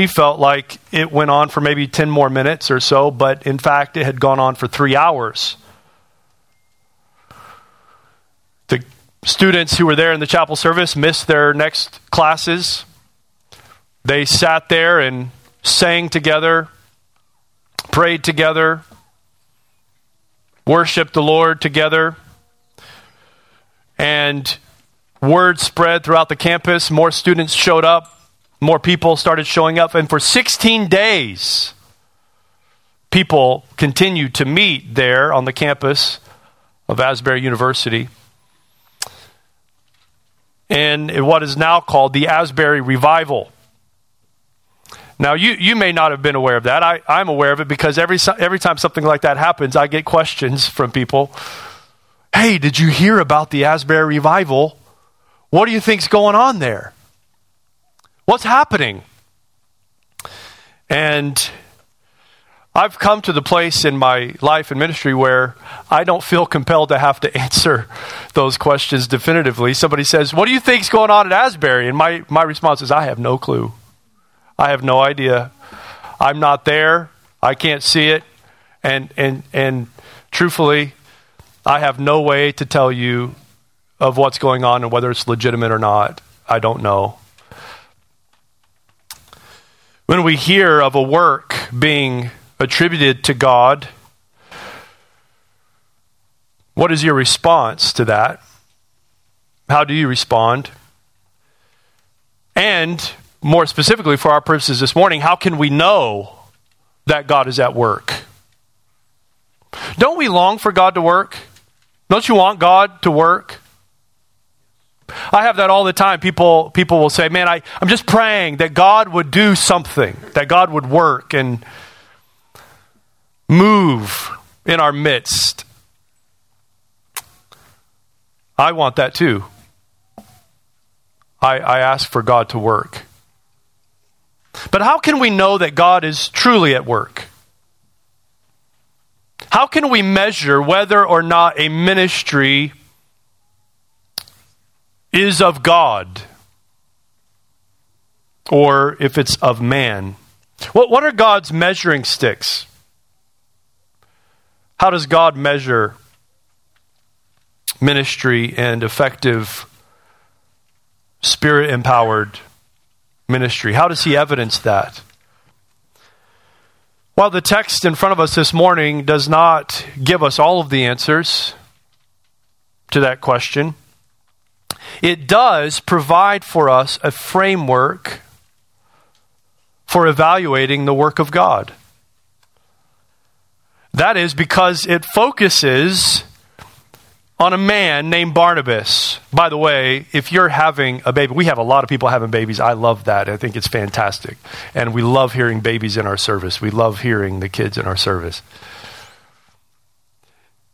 she felt like it went on for maybe 10 more minutes or so, but in fact, it had gone on for three hours. The students who were there in the chapel service missed their next classes. They sat there and sang together, prayed together, worshiped the Lord together. And word spread throughout the campus. More students showed up. More people started showing up. And for 16 days, people continued to meet there on the campus of Asbury University. And what is now called the Asbury Revival. Now, you, you may not have been aware of that. I, I'm aware of it because every, every time something like that happens, I get questions from people. Hey, did you hear about the Asbury revival? What do you think's going on there? What's happening? And I've come to the place in my life and ministry where I don't feel compelled to have to answer those questions definitively. Somebody says, What do you think's going on at Asbury? And my, my response is, I have no clue. I have no idea. I'm not there. I can't see it. And, and, and truthfully, I have no way to tell you of what's going on and whether it's legitimate or not. I don't know. When we hear of a work being attributed to God, what is your response to that? How do you respond? And more specifically, for our purposes this morning, how can we know that God is at work? Don't we long for God to work? Don't you want God to work? I have that all the time. People, people will say, Man, I, I'm just praying that God would do something, that God would work and move in our midst. I want that too. I, I ask for God to work. But how can we know that God is truly at work? How can we measure whether or not a ministry is of God or if it's of man? What, what are God's measuring sticks? How does God measure ministry and effective, spirit empowered ministry? How does he evidence that? While the text in front of us this morning does not give us all of the answers to that question, it does provide for us a framework for evaluating the work of God. That is because it focuses on a man named Barnabas. By the way, if you're having a baby, we have a lot of people having babies. I love that. I think it's fantastic. And we love hearing babies in our service. We love hearing the kids in our service.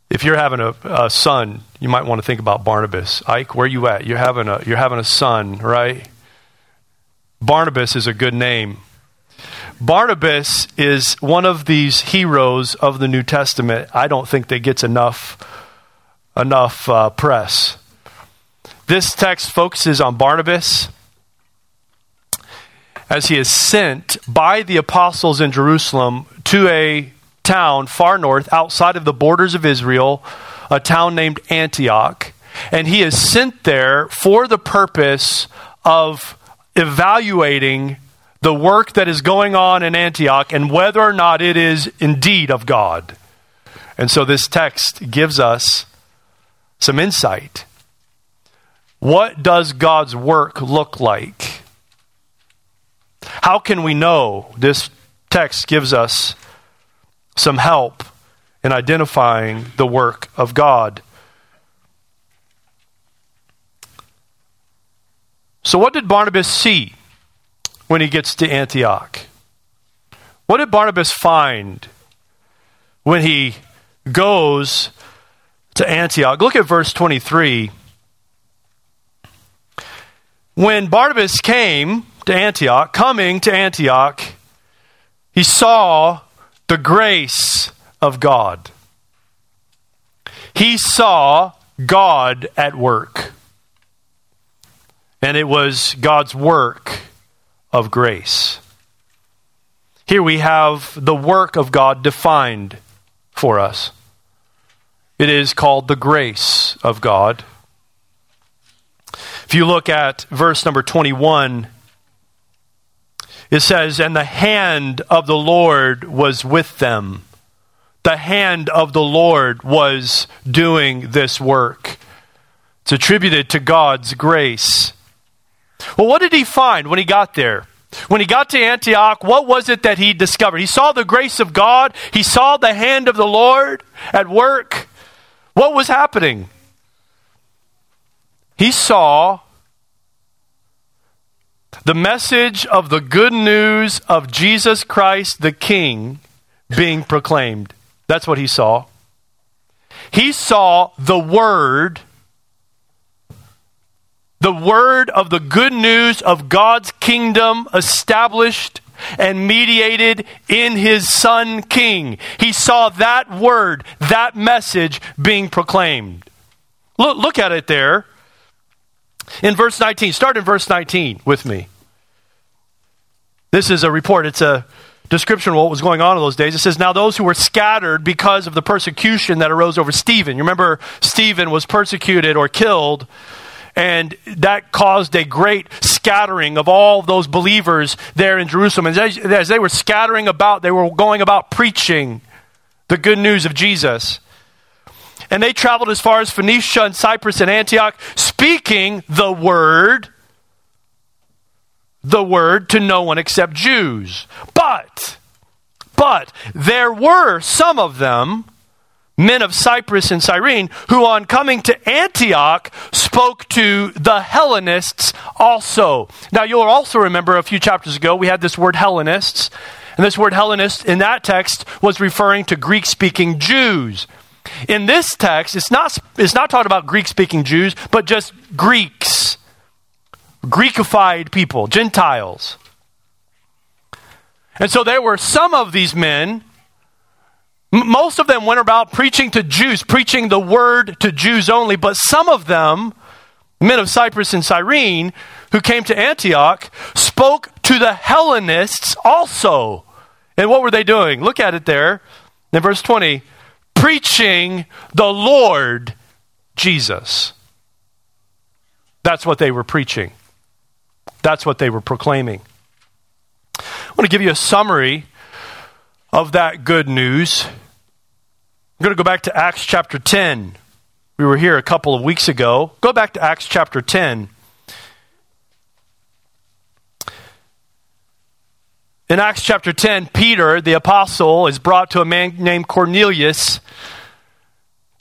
If you're having a, a son, you might want to think about Barnabas. Ike, where you at? You're having a you're having a son, right? Barnabas is a good name. Barnabas is one of these heroes of the New Testament. I don't think that gets enough enough uh, press. This text focuses on Barnabas as he is sent by the apostles in Jerusalem to a town far north outside of the borders of Israel, a town named Antioch. And he is sent there for the purpose of evaluating the work that is going on in Antioch and whether or not it is indeed of God. And so this text gives us some insight. What does God's work look like? How can we know? This text gives us some help in identifying the work of God. So, what did Barnabas see when he gets to Antioch? What did Barnabas find when he goes to Antioch. Look at verse 23. When Barnabas came to Antioch, coming to Antioch, he saw the grace of God. He saw God at work. And it was God's work of grace. Here we have the work of God defined for us. It is called the grace of God. If you look at verse number 21, it says, And the hand of the Lord was with them. The hand of the Lord was doing this work. It's attributed to God's grace. Well, what did he find when he got there? When he got to Antioch, what was it that he discovered? He saw the grace of God, he saw the hand of the Lord at work. What was happening? He saw the message of the good news of Jesus Christ the King being proclaimed. That's what he saw. He saw the Word, the Word of the good news of God's kingdom established and mediated in his Son King. He saw that Word, that message being proclaimed. Look, look at it there in verse 19. Start in verse 19 with me. This is a report, it's a description of what was going on in those days. It says, Now those who were scattered because of the persecution that arose over Stephen. You remember, Stephen was persecuted or killed, and that caused a great scattering of all of those believers there in Jerusalem. And as, as they were scattering about, they were going about preaching the good news of Jesus. And they traveled as far as Phoenicia and Cyprus and Antioch, speaking the word the word to no one except Jews. But, but there were some of them, men of Cyprus and Cyrene, who on coming to Antioch spoke to the Hellenists also. Now you'll also remember a few chapters ago we had this word Hellenists. And this word Hellenist in that text was referring to Greek speaking Jews. In this text, it's not, it's not talking about Greek speaking Jews, but just Greeks. Greekified people, Gentiles. And so there were some of these men, most of them went about preaching to Jews, preaching the word to Jews only, but some of them, men of Cyprus and Cyrene, who came to Antioch, spoke to the Hellenists also. And what were they doing? Look at it there in verse 20 preaching the Lord Jesus. That's what they were preaching. That's what they were proclaiming. I want to give you a summary of that good news. I'm going to go back to Acts chapter 10. We were here a couple of weeks ago. Go back to Acts chapter 10. In Acts chapter 10, Peter, the apostle, is brought to a man named Cornelius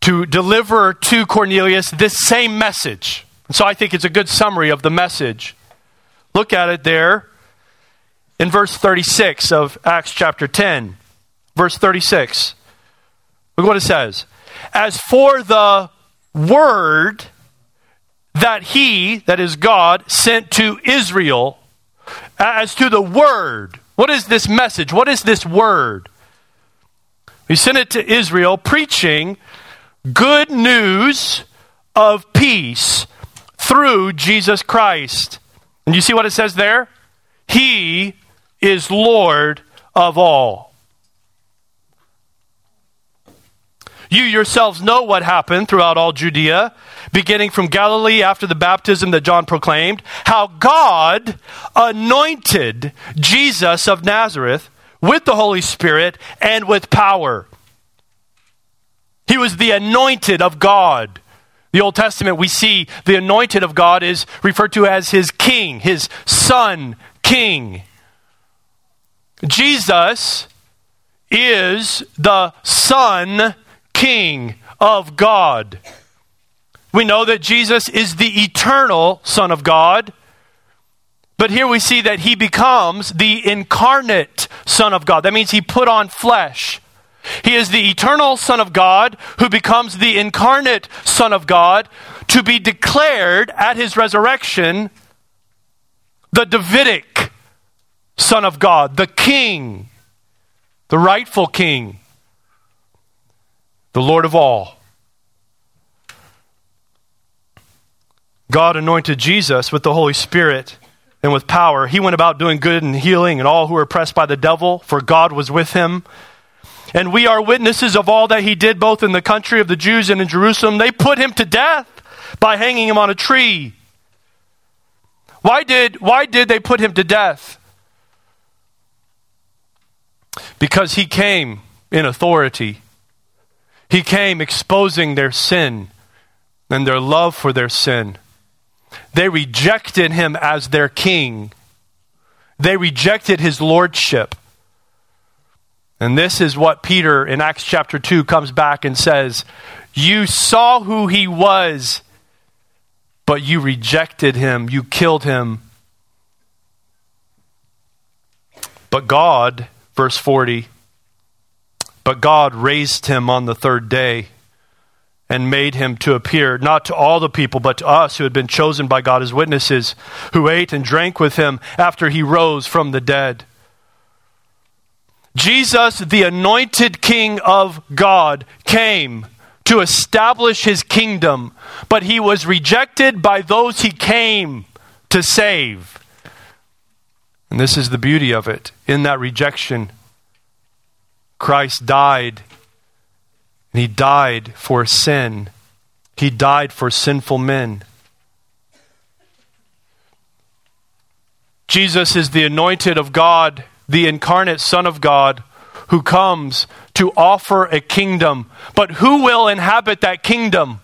to deliver to Cornelius this same message. And so I think it's a good summary of the message. Look at it there in verse 36 of Acts chapter 10. Verse 36. Look what it says. As for the word that he, that is God, sent to Israel, as to the word, what is this message? What is this word? He sent it to Israel, preaching good news of peace through Jesus Christ and you see what it says there? He is Lord of all. You yourselves know what happened throughout all Judea, beginning from Galilee after the baptism that John proclaimed, how God anointed Jesus of Nazareth with the Holy Spirit and with power. He was the anointed of God the Old Testament, we see the anointed of God is referred to as his king, his son king. Jesus is the son king of God. We know that Jesus is the eternal Son of God. But here we see that he becomes the incarnate Son of God. That means he put on flesh. He is the eternal Son of God who becomes the incarnate Son of God to be declared at his resurrection the Davidic Son of God, the King, the rightful King, the Lord of all. God anointed Jesus with the Holy Spirit and with power. He went about doing good and healing and all who were oppressed by the devil, for God was with him. And we are witnesses of all that he did both in the country of the Jews and in Jerusalem. They put him to death by hanging him on a tree. Why did, why did they put him to death? Because he came in authority. He came exposing their sin and their love for their sin. They rejected him as their king. They rejected his lordship. And this is what Peter in Acts chapter 2 comes back and says You saw who he was, but you rejected him, you killed him. But God, verse 40, but God raised him on the third day and made him to appear not to all the people, but to us who had been chosen by God as witnesses, who ate and drank with him after he rose from the dead. Jesus, the anointed King of God, came to establish his kingdom, but he was rejected by those he came to save. And this is the beauty of it. In that rejection, Christ died, and he died for sin. He died for sinful men. Jesus is the anointed of God, the incarnate Son of God, who comes to offer a kingdom. But who will inhabit that kingdom?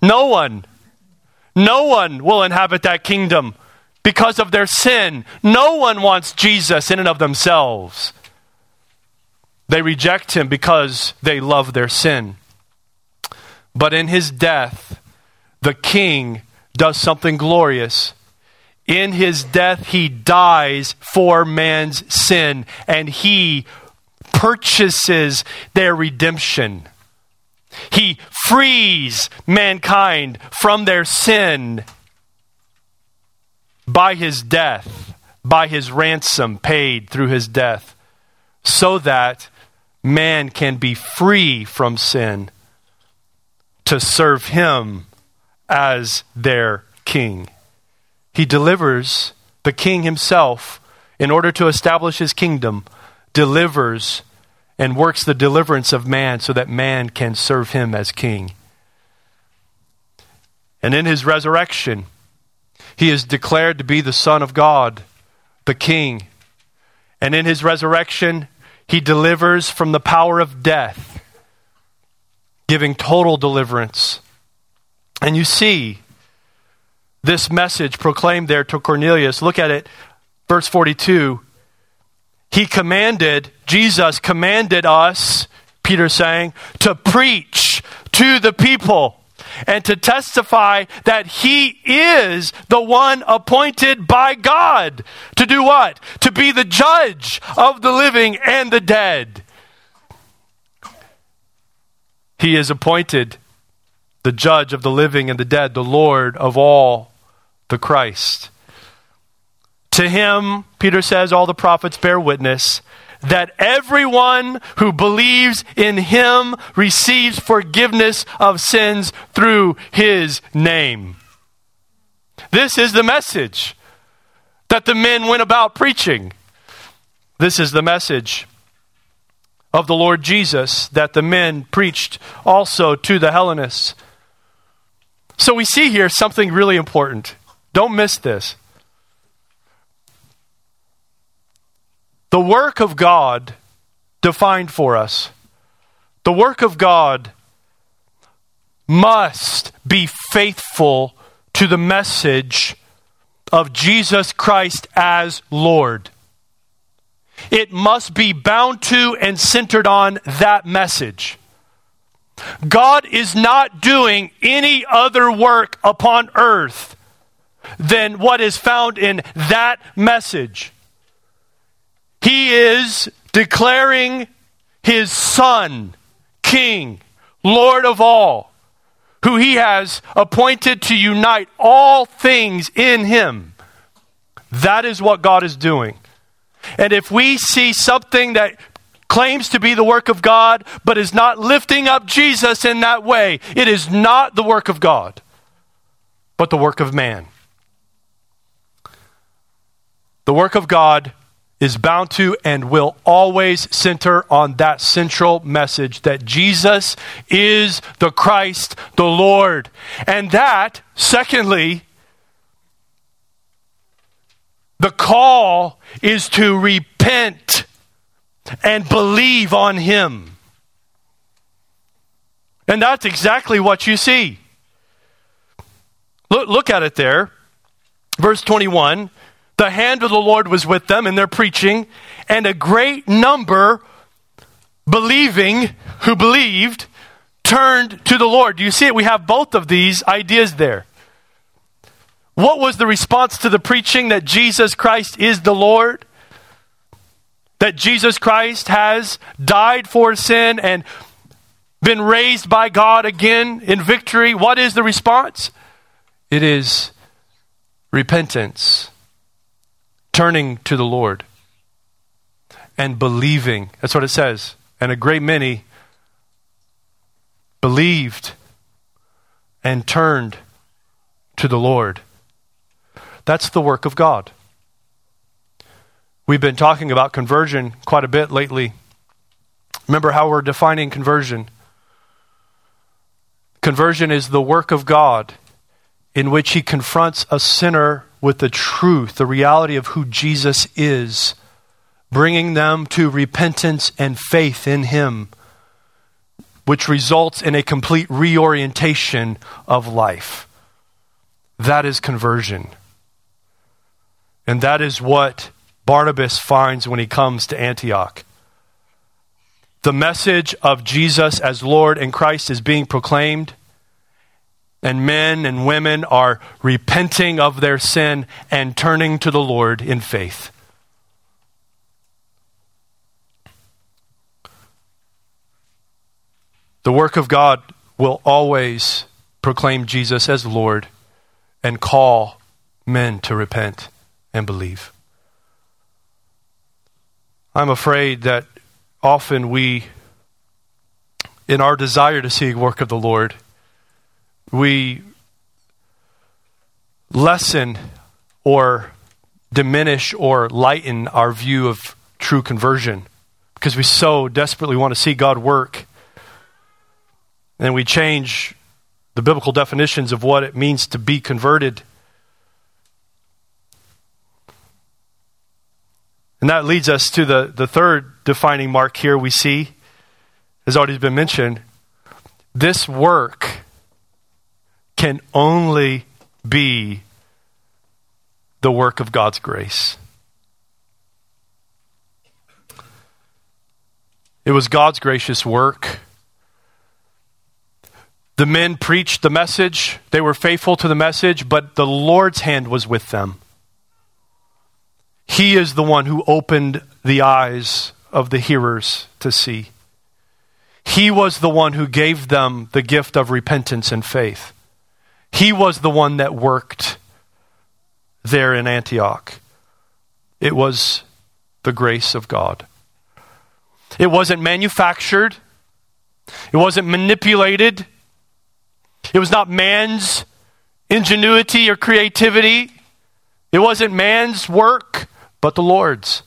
No one. No one will inhabit that kingdom because of their sin. No one wants Jesus in and of themselves. They reject him because they love their sin. But in his death, the king does something glorious. In his death, he dies for man's sin and he purchases their redemption. He frees mankind from their sin by his death, by his ransom paid through his death, so that man can be free from sin to serve him as their king. He delivers the king himself in order to establish his kingdom, delivers and works the deliverance of man so that man can serve him as king. And in his resurrection, he is declared to be the Son of God, the King. And in his resurrection, he delivers from the power of death, giving total deliverance. And you see this message proclaimed there to Cornelius. Look at it, verse 42. He commanded, Jesus commanded us, Peter saying, to preach to the people and to testify that he is the one appointed by God to do what? To be the judge of the living and the dead. He is appointed the judge of the living and the dead, the Lord of all, the Christ. To him, Peter says, all the prophets bear witness that everyone who believes in him receives forgiveness of sins through his name. This is the message that the men went about preaching. This is the message of the Lord Jesus that the men preached also to the Hellenists. So we see here something really important. Don't miss this. The work of God defined for us. The work of God must be faithful to the message of Jesus Christ as Lord. It must be bound to and centered on that message. God is not doing any other work upon earth than what is found in that message. He is declaring his Son, King, Lord of all, who he has appointed to unite all things in him. That is what God is doing. And if we see something that claims to be the work of God, but is not lifting up Jesus in that way, it is not the work of God, but the work of man. The work of God is bound to and will always center on that central message that Jesus is the Christ, the Lord. And that, secondly, the call is to repent and believe on Him. And that's exactly what you see. Look, look at it there. Verse 21 The hand of the Lord was with them in their preaching, and a great number believing, who believed, turned to the Lord. Do you see it? We have both of these ideas there. What was the response to the preaching that Jesus Christ is the Lord? That Jesus Christ has died for sin and been raised by God again in victory? What is the response? It is repentance, turning to the Lord, and believing. That's what it says. And a great many believed and turned to the Lord. That's the work of God. We've been talking about conversion quite a bit lately. Remember how we're defining conversion? Conversion is the work of God in which he confronts a sinner with the truth, the reality of who Jesus is, bringing them to repentance and faith in him, which results in a complete reorientation of life. That is conversion. And that is what Barnabas finds when he comes to Antioch. The message of Jesus as Lord and Christ is being proclaimed, and men and women are repenting of their sin and turning to the Lord in faith. The work of God will always proclaim Jesus as Lord and call men to repent and believe. I'm afraid that often we, in our desire to see the work of the Lord, we lessen or diminish or lighten our view of true conversion because we so desperately want to see God work. And we change the biblical definitions of what it means to be converted And that leads us to the, the third defining mark here we see, has already been mentioned. This work can only be the work of God's grace. It was God's gracious work. The men preached the message, they were faithful to the message, but the Lord's hand was with them. He is the one who opened the eyes of the hearers to see. He was the one who gave them the gift of repentance and faith. He was the one that worked there in Antioch. It was the grace of God. It wasn't manufactured, it wasn't manipulated, it was not man's ingenuity or creativity, it wasn't man's work but the Lord's.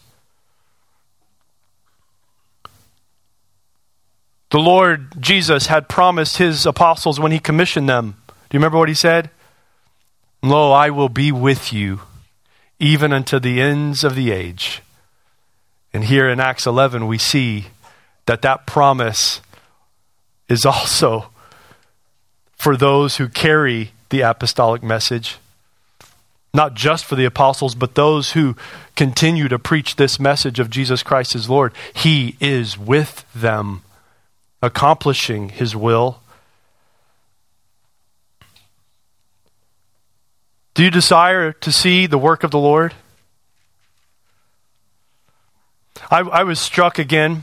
The Lord Jesus had promised his apostles when he commissioned them. Do you remember what he said? Lo, I will be with you even unto the ends of the age. And here in Acts 11, we see that that promise is also for those who carry the apostolic message not just for the apostles, but those who continue to preach this message of Jesus Christ as Lord. He is with them, accomplishing his will. Do you desire to see the work of the Lord? I, I, was struck again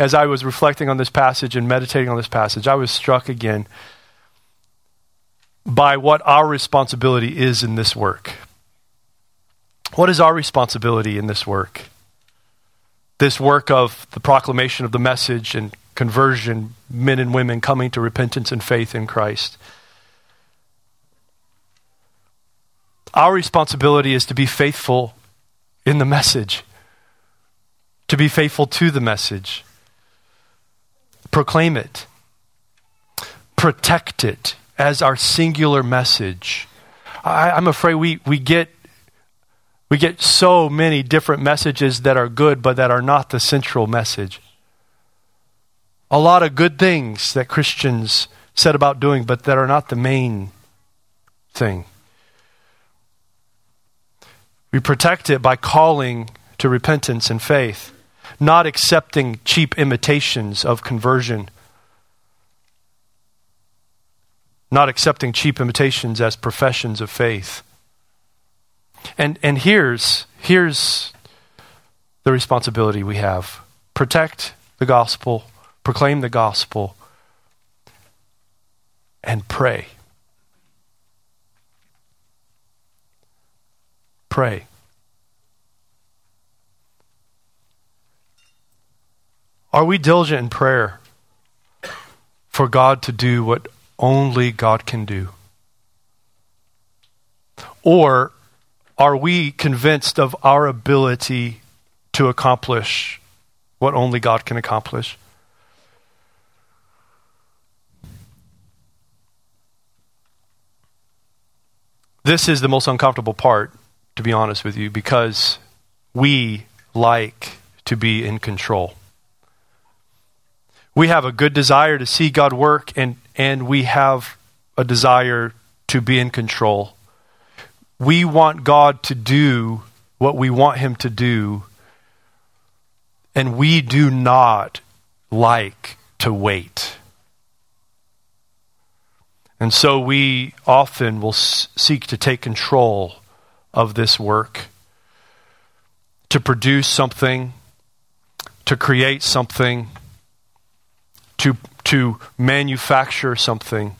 as I was reflecting on this passage and meditating on this passage. I was struck again by what our responsibility is in this work. What is our responsibility in this work? This work of the proclamation of the message and conversion, men and women coming to repentance and faith in Christ. Our responsibility is to be faithful in the message, to be faithful to the message. Proclaim it, protect it as our singular message. I, I'm afraid we, we get we get so many different messages that are good, but that are not the central message. A lot of good things that Christians said about doing, but that are not the main thing. We protect it by calling to repentance and faith, not accepting cheap imitations of conversion, not accepting cheap imitations as professions of faith. And, and here's, here's the responsibility we have protect the gospel, proclaim the gospel, and pray. Pray. Are we diligent in prayer for God to do what only God can do? Or are we convinced of our ability to accomplish what only God can accomplish? This is the most uncomfortable part, to be honest with you, because we like to be in control. We have a good desire to see God work, and, and we have a desire to be in control we want God to do what we want Him to do, and we do not like to wait. And so we often will seek to take control of this work, to produce something, to create something, to, to manufacture something.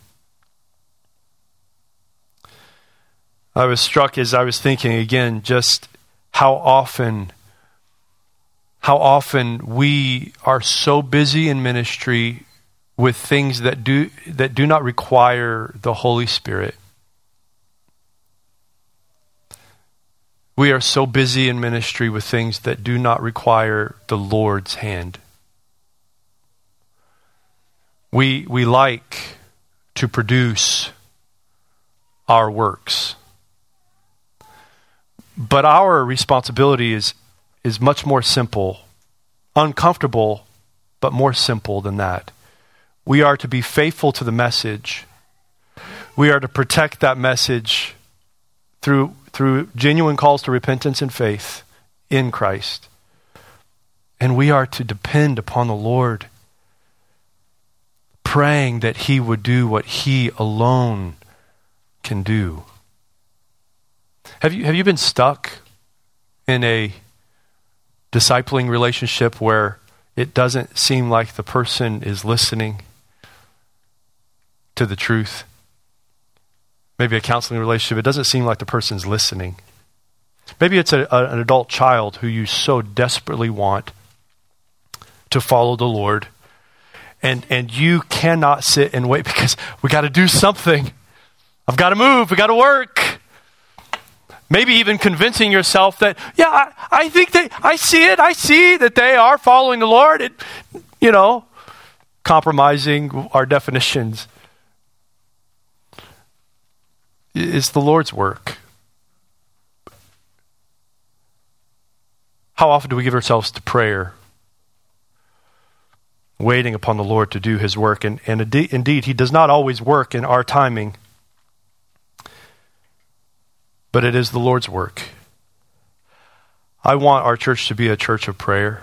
I was struck as I was thinking again just how often how often we are so busy in ministry with things that do that do not require the Holy Spirit. We are so busy in ministry with things that do not require the Lord's hand. We we like to produce our works. But our responsibility is, is much more simple, uncomfortable, but more simple than that. We are to be faithful to the message. We are to protect that message through, through genuine calls to repentance and faith in Christ. And we are to depend upon the Lord, praying that He would do what He alone can do. Have you, have you been stuck in a discipling relationship where it doesn't seem like the person is listening to the truth? Maybe a counseling relationship, it doesn't seem like the person's listening. Maybe it's a, a, an adult child who you so desperately want to follow the Lord, and, and you cannot sit and wait because we got to do something. I've got to move, we got to work. Maybe even convincing yourself that, yeah, I, I think they, I see it, I see that they are following the Lord. You know, compromising our definitions. It's the Lord's work. How often do we give ourselves to prayer, waiting upon the Lord to do his work? And, and indeed, he does not always work in our timing but it is the Lord's work. I want our church to be a church of prayer.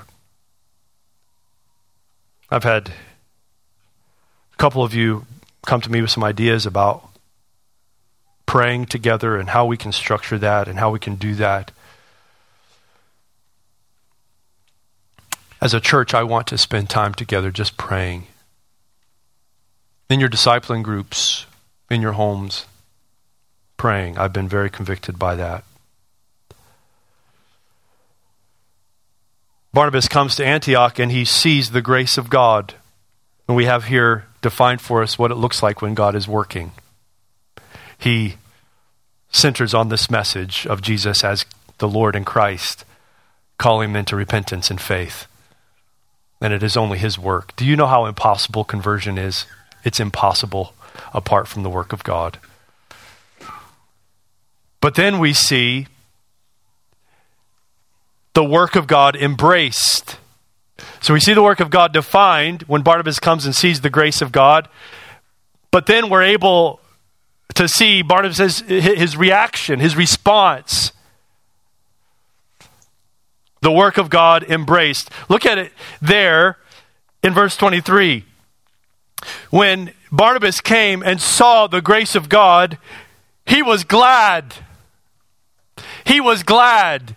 I've had a couple of you come to me with some ideas about praying together and how we can structure that and how we can do that. As a church, I want to spend time together just praying. In your discipling groups, in your homes, praying. I've been very convicted by that. Barnabas comes to Antioch and he sees the grace of God. And we have here defined for us what it looks like when God is working. He centers on this message of Jesus as the Lord and Christ calling men to repentance and faith. And it is only his work. Do you know how impossible conversion is? It's impossible apart from the work of God. But then we see the work of God embraced. So we see the work of God defined when Barnabas comes and sees the grace of God. But then we're able to see Barnabas' his reaction, his response. The work of God embraced. Look at it there in verse 23. When Barnabas came and saw the grace of God, he was glad. He was glad.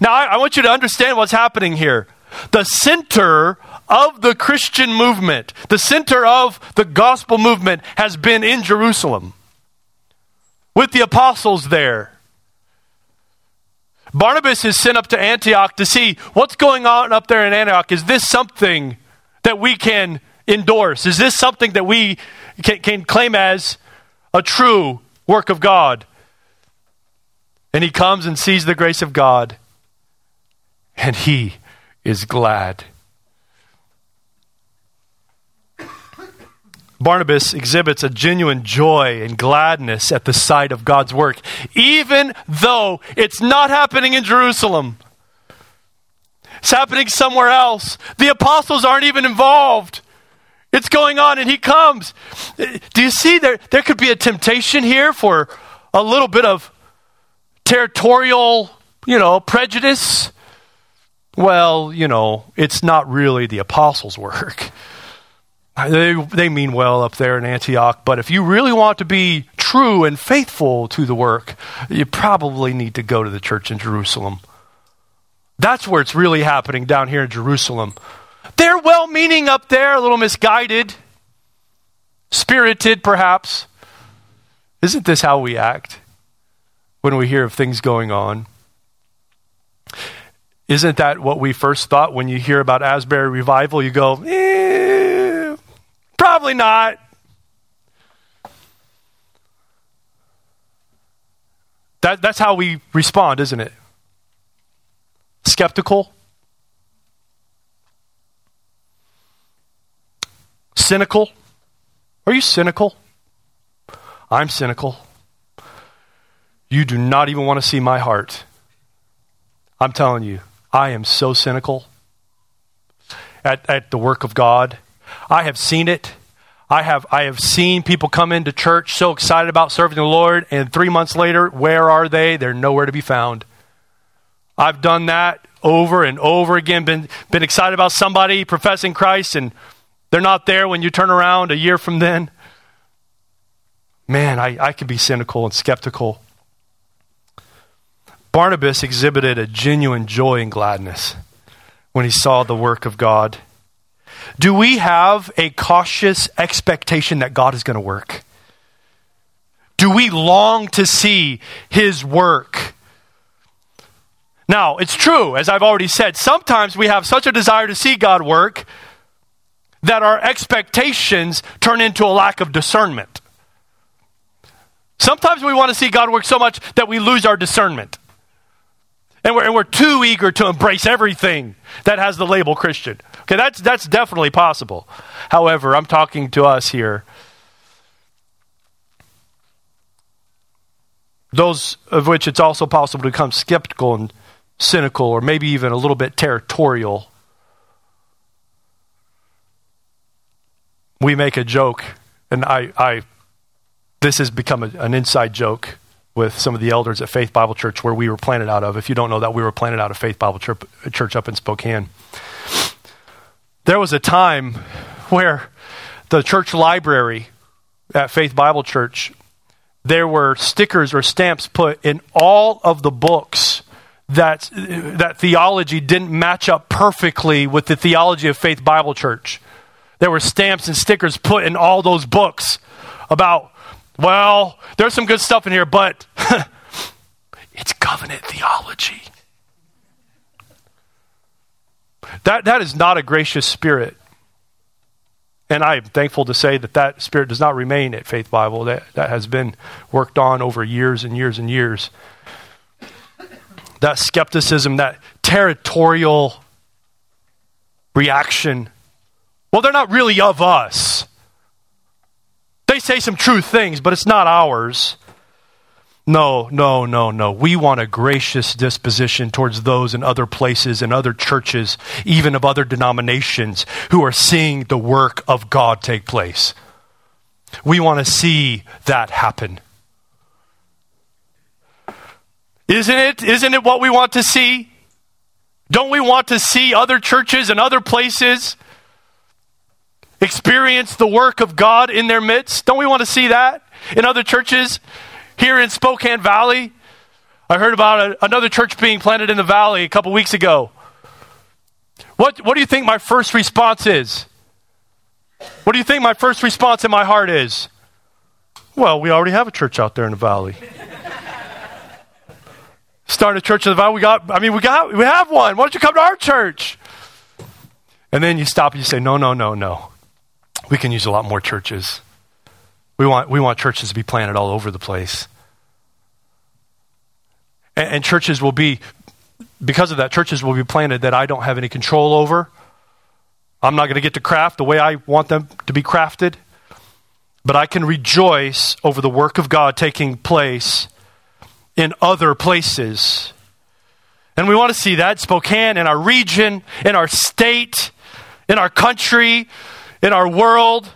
Now, I, I, want you to understand what's happening here. The center of the Christian movement, the center of the gospel movement, has been in Jerusalem with the apostles there. Barnabas is sent up to Antioch to see what's going on up there in Antioch. Is this something that we can endorse? Is this something that we can, can claim as a true work of God? And he comes and sees the grace of God and he is glad. Barnabas exhibits a genuine joy and gladness at the sight of God's work, even though it's not happening in Jerusalem. It's happening somewhere else. The apostles aren't even involved. It's going on, and he comes. Do you see there, there could be a temptation here for a little bit of territorial, you know, prejudice? well, you know, it's not really the apostles' work. They, they mean well up there in Antioch, but if you really want to be true and faithful to the work, you probably need to go to the church in Jerusalem. That's where it's really happening down here in Jerusalem. They're well meaning up there, a little misguided, spirited perhaps. Isn't this how we act when we hear of things going on? Isn't that what we first thought when you hear about Asbury revival? You go, eh, probably not. That, that's how we respond, isn't it? Skeptical? Cynical? Are you cynical? I'm cynical. You do not even want to see my heart. I'm telling you, I am so cynical at, at the work of God. I have seen it. I have, I have seen people come into church so excited about serving the Lord, and three months later, where are they? They're nowhere to be found. I've done that over and over again, been, been excited about somebody professing Christ, and they're not there when you turn around a year from then. Man, I, I can be cynical and skeptical. Barnabas exhibited a genuine joy and gladness when he saw the work of God. Do we have a cautious expectation that God is going to work? Do we long to see his work? Now, it's true, as I've already said, sometimes we have such a desire to see God work that our expectations turn into a lack of discernment. Sometimes we want to see God work so much that we lose our discernment. And we're, and we're too eager to embrace everything that has the label Christian. Okay, that's, that's definitely possible. However, I'm talking to us here. Those of which it's also possible to become skeptical and cynical or maybe even a little bit territorial. We make a joke, and I, I this has become a, an inside joke with some of the elders at Faith Bible Church, where we were planted out of. If you don't know that, we were planted out of Faith Bible Church up in Spokane. There was a time where the church library at Faith Bible Church, there were stickers or stamps put in all of the books that, that theology didn't match up perfectly with the theology of Faith Bible Church. There were stamps and stickers put in all those books about well, there's some good stuff in here, but it's covenant theology. That, that is not a gracious spirit. And I am thankful to say that that spirit does not remain at Faith Bible. That, that has been worked on over years and years and years. that skepticism, that territorial reaction. Well, they're not really of us. They say some true things, but it's not ours. No, no, no, no. We want a gracious disposition towards those in other places and other churches, even of other denominations, who are seeing the work of God take place. We want to see that happen. Isn't it? Isn't it what we want to see? Don't we want to see other churches and other places experience the work of God in their midst? Don't we want to see that in other churches here in Spokane Valley? I heard about a, another church being planted in the valley a couple weeks ago. What, what do you think my first response is? What do you think my first response in my heart is? Well, we already have a church out there in the valley. Start a church in the valley. We got, I mean, we got, we have one. Why don't you come to our church? And then you stop and you say, no, no, no, no. We can use a lot more churches. We want, we want churches to be planted all over the place. And, and churches will be, because of that, churches will be planted that I don't have any control over. I'm not going to get to craft the way I want them to be crafted. But I can rejoice over the work of God taking place in other places. And we want to see that Spokane in our region, in our state, in our country, in our world.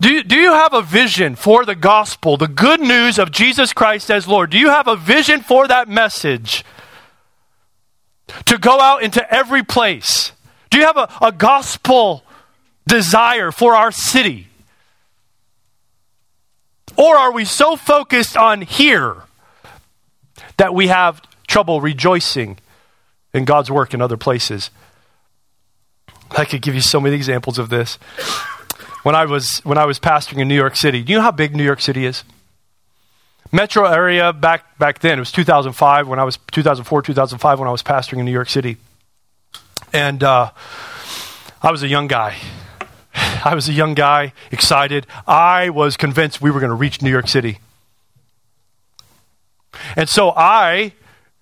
Do you, do you have a vision for the gospel, the good news of Jesus Christ as Lord? Do you have a vision for that message? To go out into every place? Do you have a, a gospel desire for our city? Or are we so focused on here that we have trouble rejoicing in God's work in other places? I could give you so many examples of this. When I was when I was pastoring in New York City, do you know how big New York City is? Metro area back back then, it was 2005 when I was 2004 2005 when I was pastoring in New York City, and uh, I was a young guy. I was a young guy, excited. I was convinced we were going to reach New York City. And so I,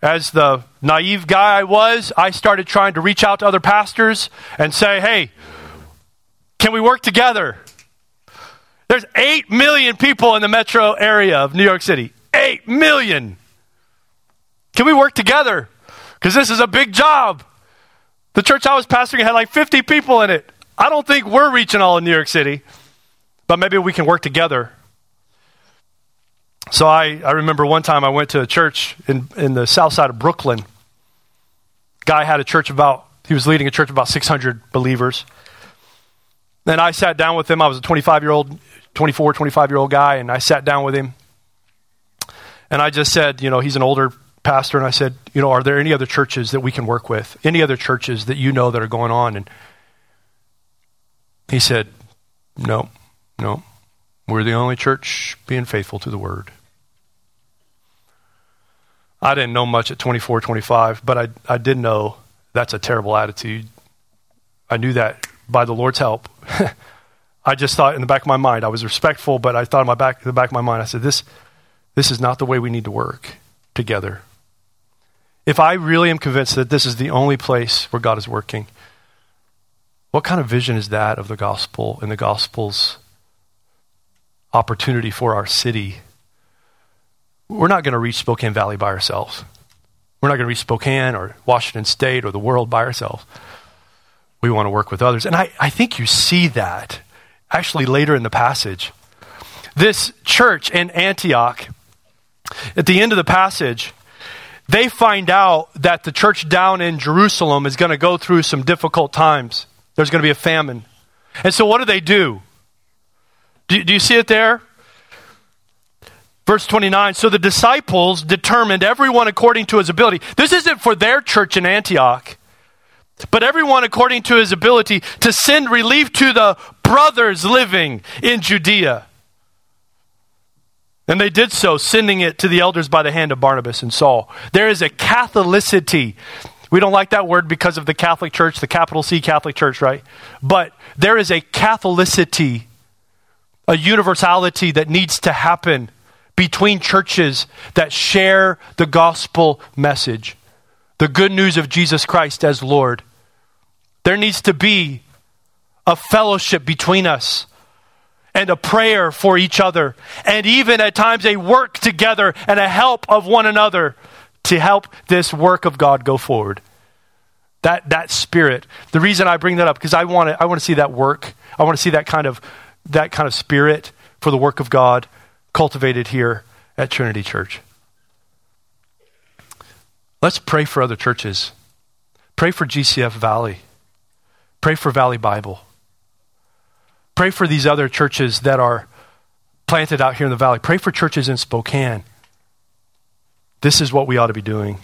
as the naive guy I was, I started trying to reach out to other pastors and say, hey, can we work together? There's 8 million people in the metro area of New York City. 8 million. Can we work together? Because this is a big job. The church I was pastoring had like 50 people in it. I don't think we're reaching all of New York City, but maybe we can work together. So I, I remember one time I went to a church in, in the south side of Brooklyn. Guy had a church about, he was leading a church of about 600 believers. Then I sat down with him. I was a 25 year old, 24, 25 year old guy, and I sat down with him. And I just said, you know, he's an older pastor, and I said, you know, are there any other churches that we can work with? Any other churches that you know that are going on? And he said, No, no. We're the only church being faithful to the word. I didn't know much at 24, 25, but I, I did know that's a terrible attitude. I knew that by the Lord's help. I just thought in the back of my mind, I was respectful, but I thought in my back, in the back of my mind, I said, this, this is not the way we need to work together. If I really am convinced that this is the only place where God is working, what kind of vision is that of the gospel and the gospel's opportunity for our city? We're not going to reach Spokane Valley by ourselves. We're not going to reach Spokane or Washington State or the world by ourselves. We want to work with others. And I, I think you see that actually later in the passage. This church in Antioch, at the end of the passage, they find out that the church down in Jerusalem is going to go through some difficult times. There's going to be a famine. And so, what do they do? Do, do you see it there? Verse 29 So the disciples determined everyone according to his ability. This isn't for their church in Antioch, but everyone according to his ability to send relief to the brothers living in Judea. And they did so, sending it to the elders by the hand of Barnabas and Saul. There is a Catholicity we don't like that word because of the Catholic Church, the capital C Catholic Church, right? But there is a Catholicity, a universality that needs to happen between churches that share the gospel message, the good news of Jesus Christ as Lord. There needs to be a fellowship between us and a prayer for each other, and even at times a work together and a help of one another to help this work of God go forward. That, that spirit. The reason I bring that up, because I want to I want to see that work. I want to see that kind of that kind of spirit for the work of God cultivated here at Trinity Church. Let's pray for other churches. Pray for GCF Valley. Pray for Valley Bible. Pray for these other churches that are planted out here in the valley. Pray for churches in Spokane. This is what we ought to be doing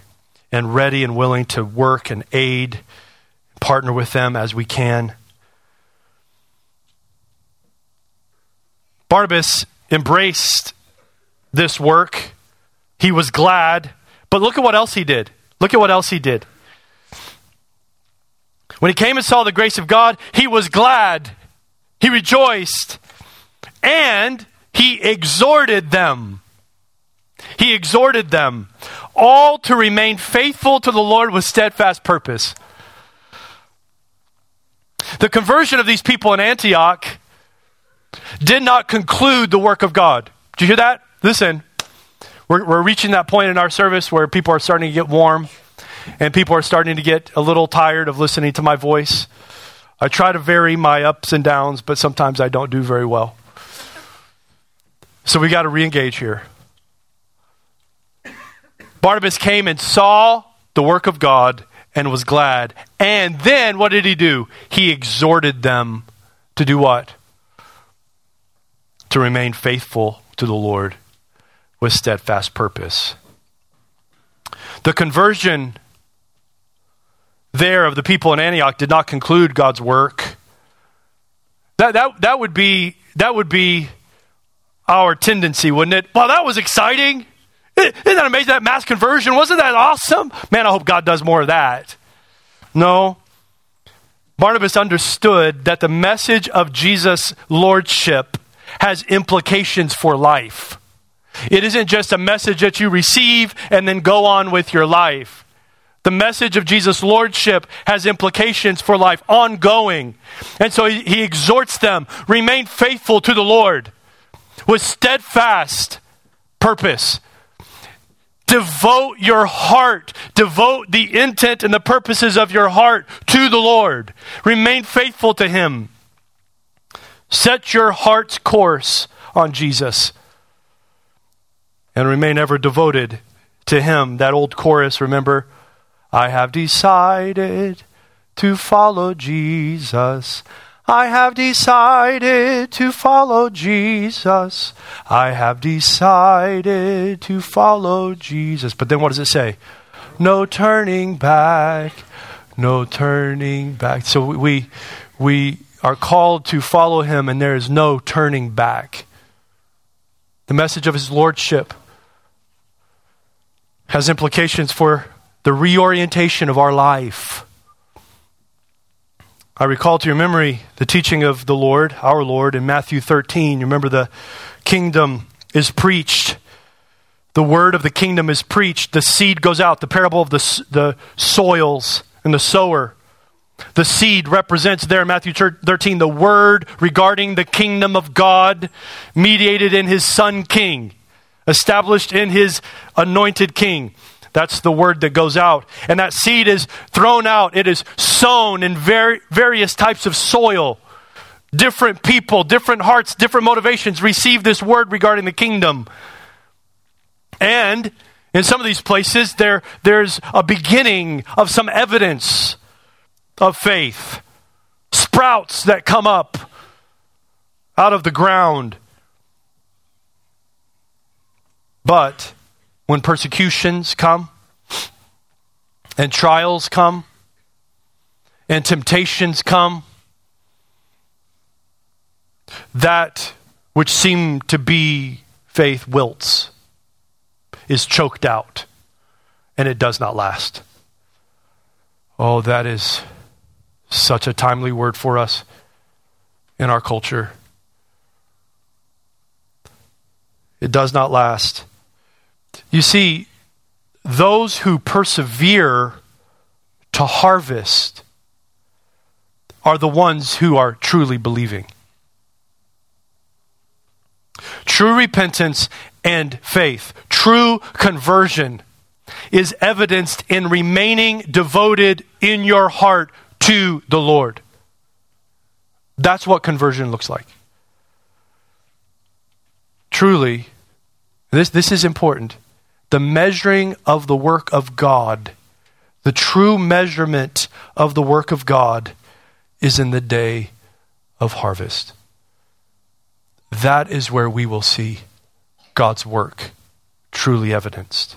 and ready and willing to work and aid, partner with them as we can. Barnabas embraced this work. He was glad. But look at what else he did. Look at what else he did. When he came and saw the grace of God, he was glad. He rejoiced. And he exhorted them. He exhorted them all to remain faithful to the Lord with steadfast purpose. The conversion of these people in Antioch did not conclude the work of God. Do you hear that? Listen, we're, we're reaching that point in our service where people are starting to get warm and people are starting to get a little tired of listening to my voice. I try to vary my ups and downs, but sometimes I don't do very well. So we got to re engage here. Barnabas came and saw the work of God and was glad. And then what did he do? He exhorted them to do what? To remain faithful to the Lord with steadfast purpose. The conversion there of the people in Antioch did not conclude God's work. That, that, that, would be, that would be our tendency, wouldn't it? Well, that was exciting. Isn't that amazing? That mass conversion, wasn't that awesome? Man, I hope God does more of that. No. Barnabas understood that the message of Jesus' lordship has implications for life. It isn't just a message that you receive and then go on with your life. The message of Jesus' lordship has implications for life, ongoing. And so he, he exhorts them remain faithful to the Lord with steadfast purpose. Devote your heart, devote the intent and the purposes of your heart to the Lord. Remain faithful to Him. Set your heart's course on Jesus and remain ever devoted to Him. That old chorus, remember? I have decided to follow Jesus. I have decided to follow Jesus. I have decided to follow Jesus. But then what does it say? No turning back. No turning back. So we we are called to follow him and there is no turning back. The message of his lordship has implications for the reorientation of our life. I recall to your memory the teaching of the Lord, our Lord, in Matthew 13. You remember the kingdom is preached. The word of the kingdom is preached. The seed goes out. The parable of the, the soils and the sower. The seed represents there in Matthew 13 the word regarding the kingdom of God, mediated in his son king, established in his anointed king. That's the word that goes out. And that seed is thrown out. It is sown in very, various types of soil. Different people, different hearts, different motivations receive this word regarding the kingdom. And in some of these places, there, there's a beginning of some evidence of faith. Sprouts that come up out of the ground. But when persecutions come and trials come and temptations come, that which seemed to be faith wilts, is choked out, and it does not last. Oh, that is such a timely word for us in our culture. it does not last. You see, those who persevere to harvest are the ones who are truly believing. True repentance and faith, true conversion, is evidenced in remaining devoted in your heart to the Lord. That's what conversion looks like. Truly, this, this is important. The measuring of the work of God, the true measurement of the work of God, is in the day of harvest. That is where we will see God's work truly evidenced.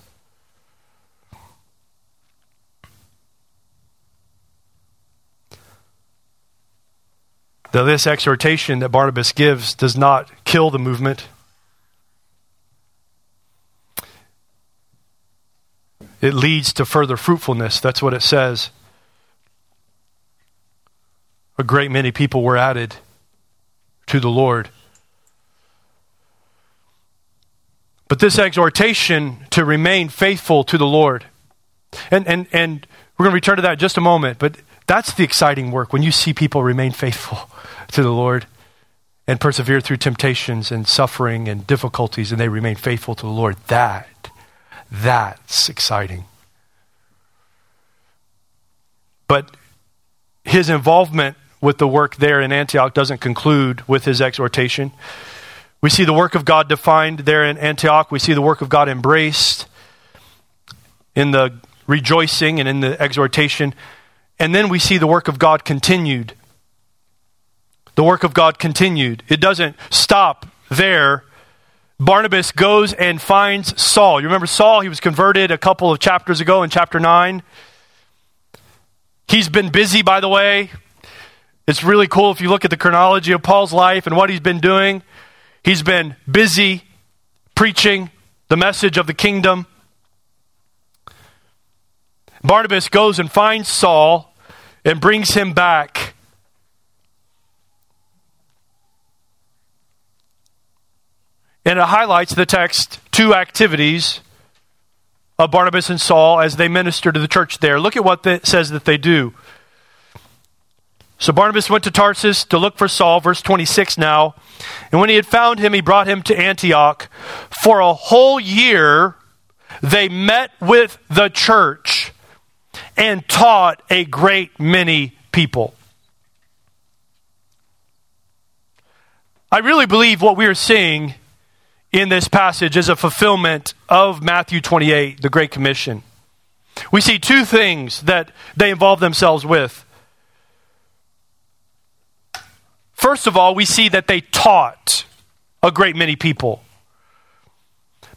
Though this exhortation that Barnabas gives does not kill the movement, it leads to further fruitfulness. That's what it says. A great many people were added to the Lord. But this exhortation to remain faithful to the Lord, and, and, and we're going to return to that in just a moment, but that's the exciting work when you see people remain faithful to the Lord and persevere through temptations and suffering and difficulties and they remain faithful to the Lord. That, that's exciting. But his involvement with the work there in Antioch doesn't conclude with his exhortation. We see the work of God defined there in Antioch. We see the work of God embraced in the rejoicing and in the exhortation. And then we see the work of God continued. The work of God continued. It doesn't stop there. Barnabas goes and finds Saul. You remember Saul? He was converted a couple of chapters ago in chapter 9. He's been busy, by the way. It's really cool if you look at the chronology of Paul's life and what he's been doing. He's been busy preaching the message of the kingdom. Barnabas goes and finds Saul and brings him back. And it highlights the text two activities of Barnabas and Saul as they minister to the church there. Look at what it says that they do. So Barnabas went to Tarsus to look for Saul, verse 26 now. And when he had found him, he brought him to Antioch. For a whole year, they met with the church and taught a great many people. I really believe what we are seeing in this passage is a fulfillment of Matthew 28, the Great Commission. We see two things that they involve themselves with. First of all, we see that they taught a great many people.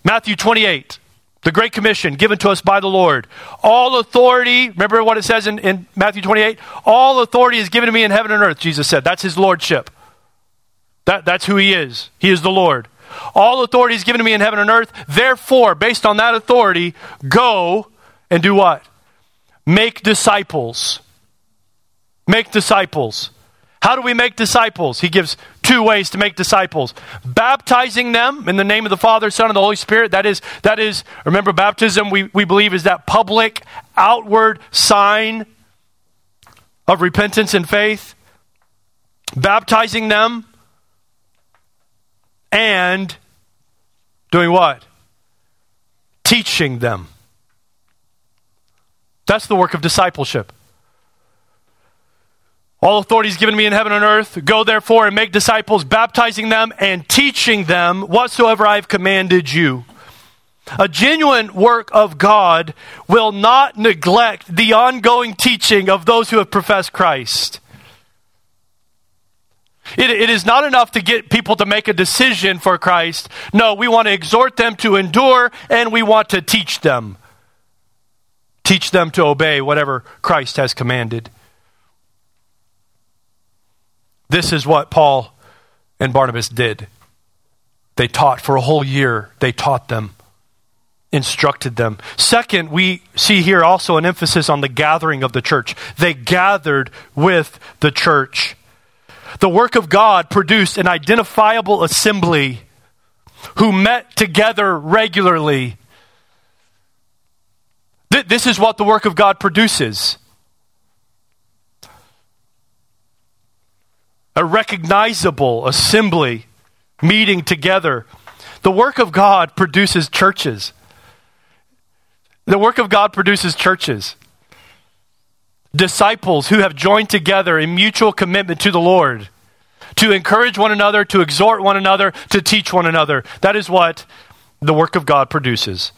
Matthew 28, the Great Commission given to us by the Lord. All authority, remember what it says in, in Matthew 28? All authority is given to me in heaven and earth, Jesus said. That's his lordship. That, that's who he is. He is the Lord. All authority is given to me in heaven and earth. Therefore, based on that authority, go and do what? Make disciples. Make disciples. How do we make disciples? He gives two ways to make disciples. Baptizing them in the name of the Father, Son, and the Holy Spirit. That is, that is remember, baptism, we, we believe, is that public, outward sign of repentance and faith. Baptizing them and doing what? Teaching them. That's the work of discipleship. All authority is given me in heaven and earth. Go therefore and make disciples, baptizing them and teaching them whatsoever I have commanded you. A genuine work of God will not neglect the ongoing teaching of those who have professed Christ. It, it is not enough to get people to make a decision for Christ. No, we want to exhort them to endure and we want to teach them. Teach them to obey whatever Christ has commanded. This is what Paul and Barnabas did. They taught for a whole year, they taught them, instructed them. Second, we see here also an emphasis on the gathering of the church. They gathered with the church. The work of God produced an identifiable assembly who met together regularly. Th- this is what the work of God produces. A recognizable assembly meeting together. The work of God produces churches. The work of God produces churches. Disciples who have joined together in mutual commitment to the Lord to encourage one another, to exhort one another, to teach one another. That is what the work of God produces.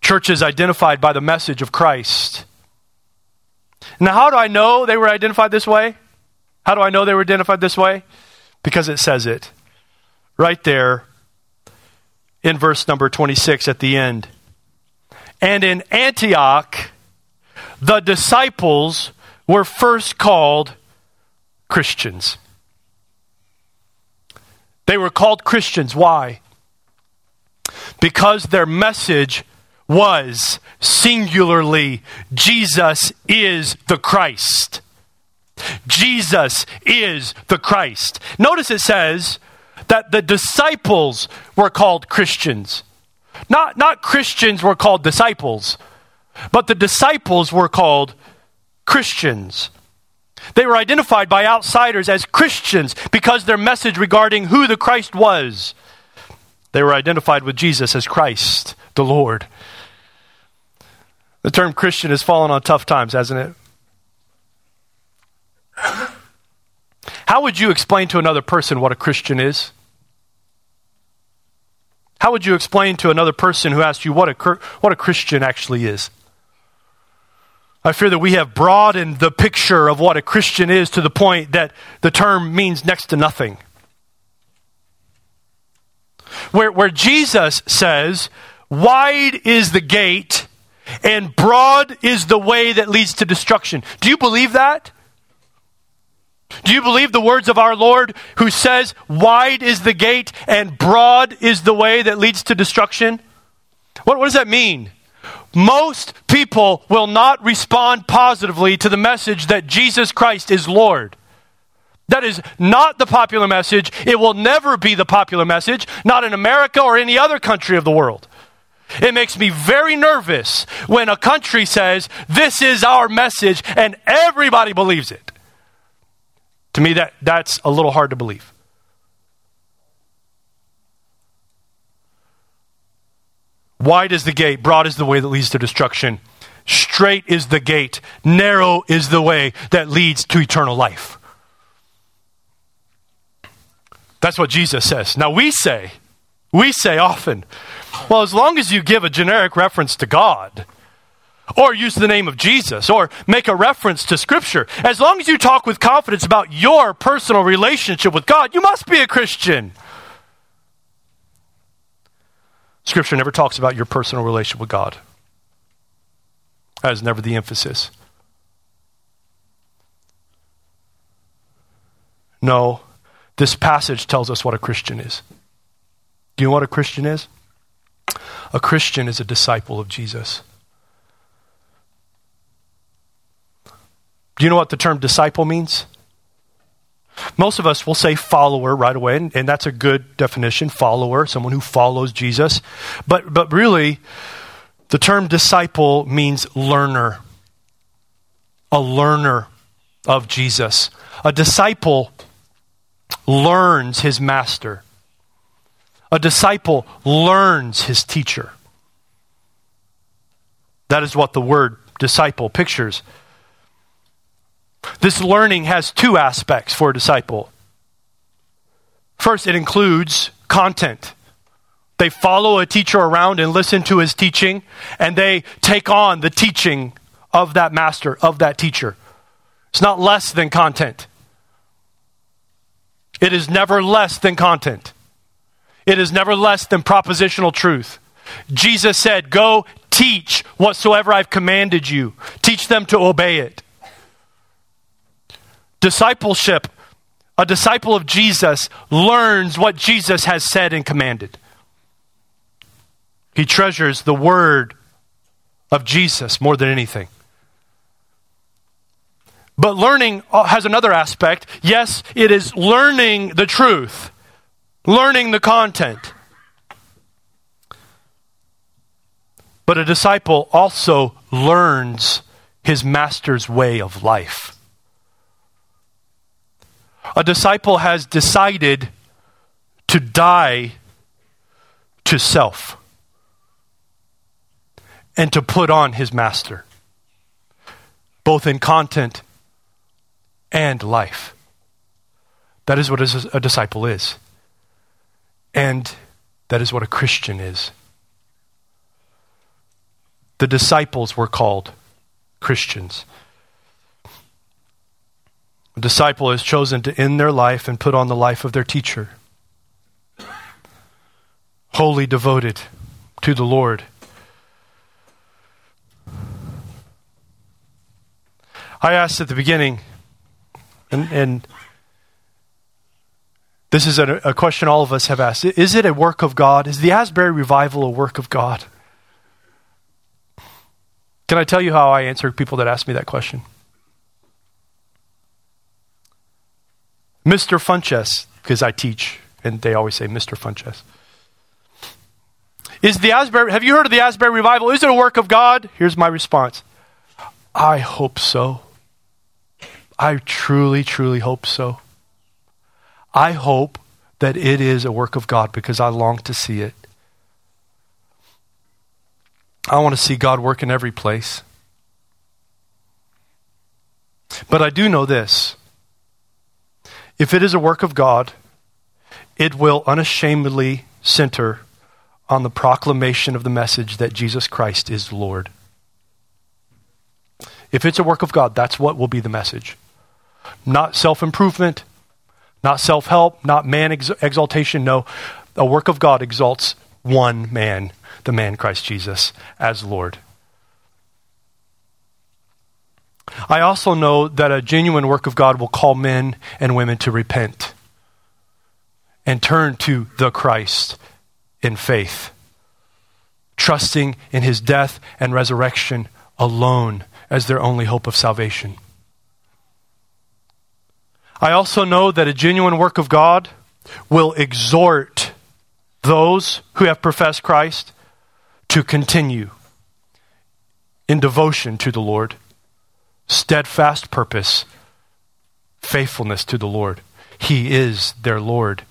Churches identified by the message of Christ. Now, how do I know they were identified this way? How do I know they were identified this way? Because it says it right there in verse number 26 at the end. And in Antioch, the disciples were first called Christians. They were called Christians. Why? Because their message was singularly Jesus is the Christ. Jesus is the Christ. Notice it says that the disciples were called Christians. Not, not Christians were called disciples, but the disciples were called Christians. They were identified by outsiders as Christians because their message regarding who the Christ was. They were identified with Jesus as Christ, the Lord. The term Christian has fallen on tough times, hasn't it? How would you explain to another person what a Christian is? How would you explain to another person who asked you what a, what a Christian actually is? I fear that we have broadened the picture of what a Christian is to the point that the term means next to nothing. Where, where Jesus says, Wide is the gate and broad is the way that leads to destruction. Do you believe that? Do you believe the words of our Lord who says, Wide is the gate and broad is the way that leads to destruction? What, what does that mean? Most people will not respond positively to the message that Jesus Christ is Lord. That is not the popular message. It will never be the popular message, not in America or any other country of the world. It makes me very nervous when a country says, This is our message, and everybody believes it. To me, that, that's a little hard to believe. Wide is the gate, broad is the way that leads to destruction. Straight is the gate, narrow is the way that leads to eternal life. That's what Jesus says. Now we say, we say often, well, as long as you give a generic reference to God, or use the name of Jesus, or make a reference to Scripture, as long as you talk with confidence about your personal relationship with God, you must be a Christian. Scripture never talks about your personal relationship with God. That is never the emphasis. No, this passage tells us what a Christian is. Do you know what a Christian is? A Christian is a disciple of Jesus. Do you know what the term disciple means? Most of us will say follower right away, and, and, that's a good definition follower, someone who follows Jesus. But, but really, the term disciple means learner, a learner of Jesus. A disciple learns his master, a disciple learns his teacher. That is what the word disciple pictures. This learning has two aspects for a disciple. First, it includes content. They follow a teacher around and listen to his teaching, and they take on the teaching of that master, of that teacher. It's not less than content. It is never less than content. It is never less than propositional truth. Jesus said, Go teach whatsoever I've commanded you, teach them to obey it. Discipleship, a disciple of Jesus learns what Jesus has said and commanded. He treasures the word of Jesus more than anything. But learning uh, has another aspect. Yes, it is learning the truth, learning the content. But a disciple also learns his master's way of life. A disciple has decided to die to self and to put on his master, both in content and life. That is what a disciple is. And that is what a Christian is. The disciples were called Christians. A disciple is chosen to end their life and put on the life of their teacher. Wholly devoted to the Lord. I asked at the beginning, and, and this is a, a, question all of us have asked Is it a work of God? Is the Asbury revival a work of God? Can I tell you how I answer people that ask me that question? Mr. Funches, because I teach, and they always say Mr. Funches. Is the Asbury, have you heard of the Asbury revival? Is it a work of God? Here's my response I hope so. I truly, truly hope so. I hope that it is a work of God because I long to see it. I want to see God work in every place. But I do know this if it is a work of God, it will unashamedly center on the proclamation of the message that Jesus Christ is Lord. If it's a work of God, that's what will be the message. Not self improvement, not self help, not man ex- exaltation. No, a work of God exalts one man, the man Christ Jesus, as Lord. I also know that a genuine work of God will call men and women to repent and turn to the Christ in faith, trusting in his death and resurrection alone as their only hope of salvation. I also know that a genuine work of God will exhort those who have professed Christ to continue in devotion to the Lord, steadfast purpose, faithfulness to the Lord. He is their Lord.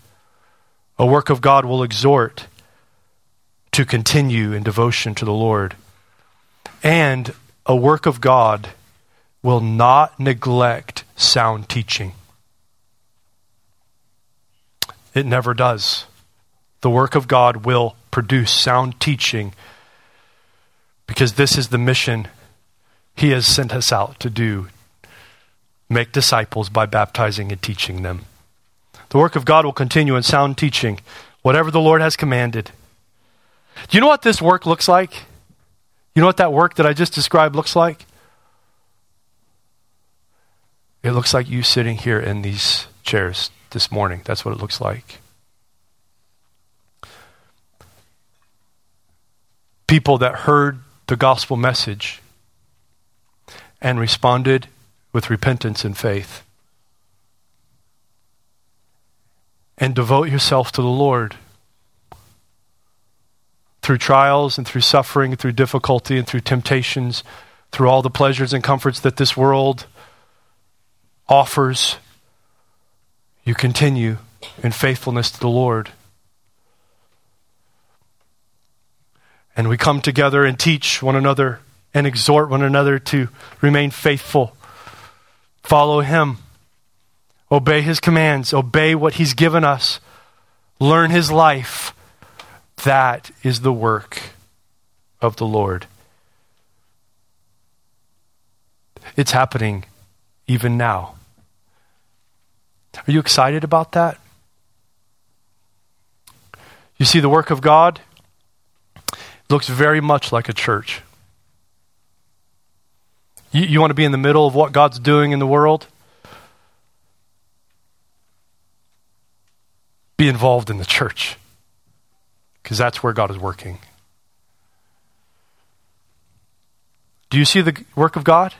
A work of God will exhort to continue in devotion to the Lord. And a work of God will not neglect sound teaching. It never does. The work of God will produce sound teaching because this is the mission He has sent us out to do make disciples by baptizing and teaching them. The work of God will continue in sound teaching, whatever the Lord has commanded. Do you know what this work looks like? You know what that work that I just described looks like? It looks like you sitting here in these chairs this morning. That's what it looks like. People that heard the gospel message and responded with repentance and faith. And devote yourself to the Lord through trials and through suffering, through difficulty and through temptations, through all the pleasures and comforts that this world offers you continue in faithfulness to the Lord. And we come together and teach one another and exhort one another to remain faithful, follow Him, obey His commands, obey what He's given us, learn His life. That is the work of the Lord. It's happening even now. Are you excited about that? You see, the work of God looks very much like a church. You, you want to be in the middle of what God's doing in the world? Be involved in the church because that's where God is working. Do you see the work of God?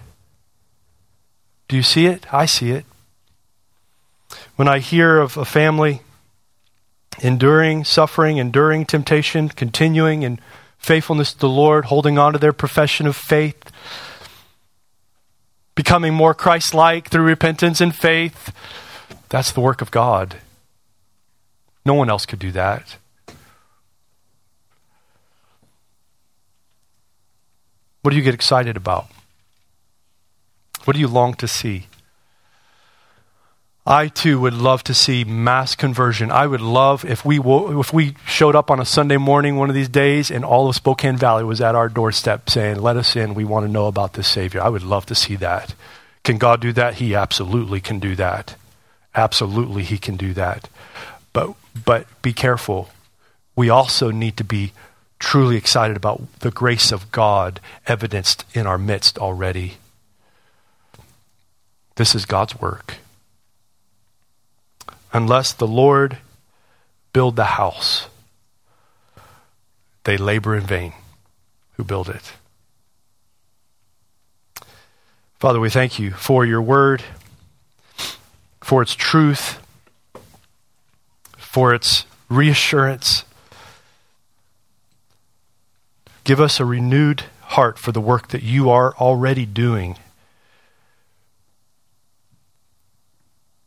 Do you see it? I see it. When I hear of a family enduring suffering, enduring temptation, continuing in faithfulness to the Lord, holding on to their profession of faith, becoming more Christ like through repentance and faith. That's the work of God. No one else could do that. What do you get excited about? What do you long to see? I too would love to see mass conversion. I would love if we if we showed up on a Sunday morning one of these days and all of Spokane Valley was at our doorstep saying, "Let us in. We want to know about this Savior." I would love to see that. Can God do that? He absolutely can do that. Absolutely, He can do that. But but be careful. We also need to be truly excited about the grace of God evidenced in our midst already. This is God's work. Unless the Lord build the house, they labor in vain who build it. Father, we thank you for your word, for its truth, for its reassurance. Give us a renewed heart for the work that you are already doing.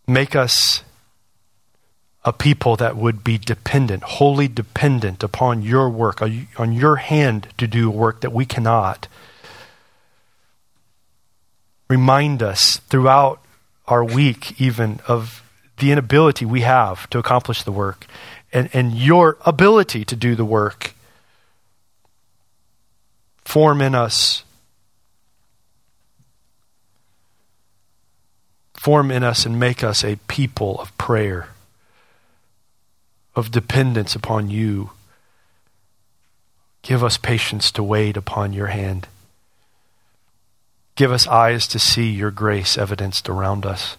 Make us a people that would be dependent, wholly dependent upon your work, on your hand to do work that we cannot. Remind us throughout our week, even, of the inability we have to accomplish the work and, and your ability to do the work. Form in us. Form in us and make us a people of prayer of dependence upon you. Give us patience to wait upon your hand. Give us eyes to see your grace evidenced around us.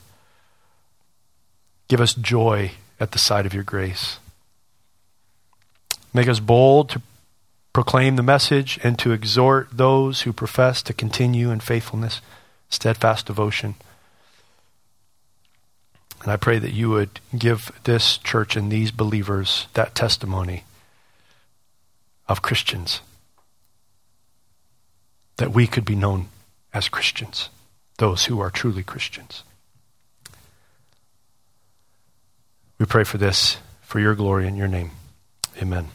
Give us joy at the sight of your grace. Make us bold to proclaim the message and to exhort those who profess to continue in faithfulness, steadfast devotion. And I pray that you would give this church and these believers that testimony of Christians. That we could be known as Christians, those who are truly Christians. We pray for this, for your glory and your name. Amen.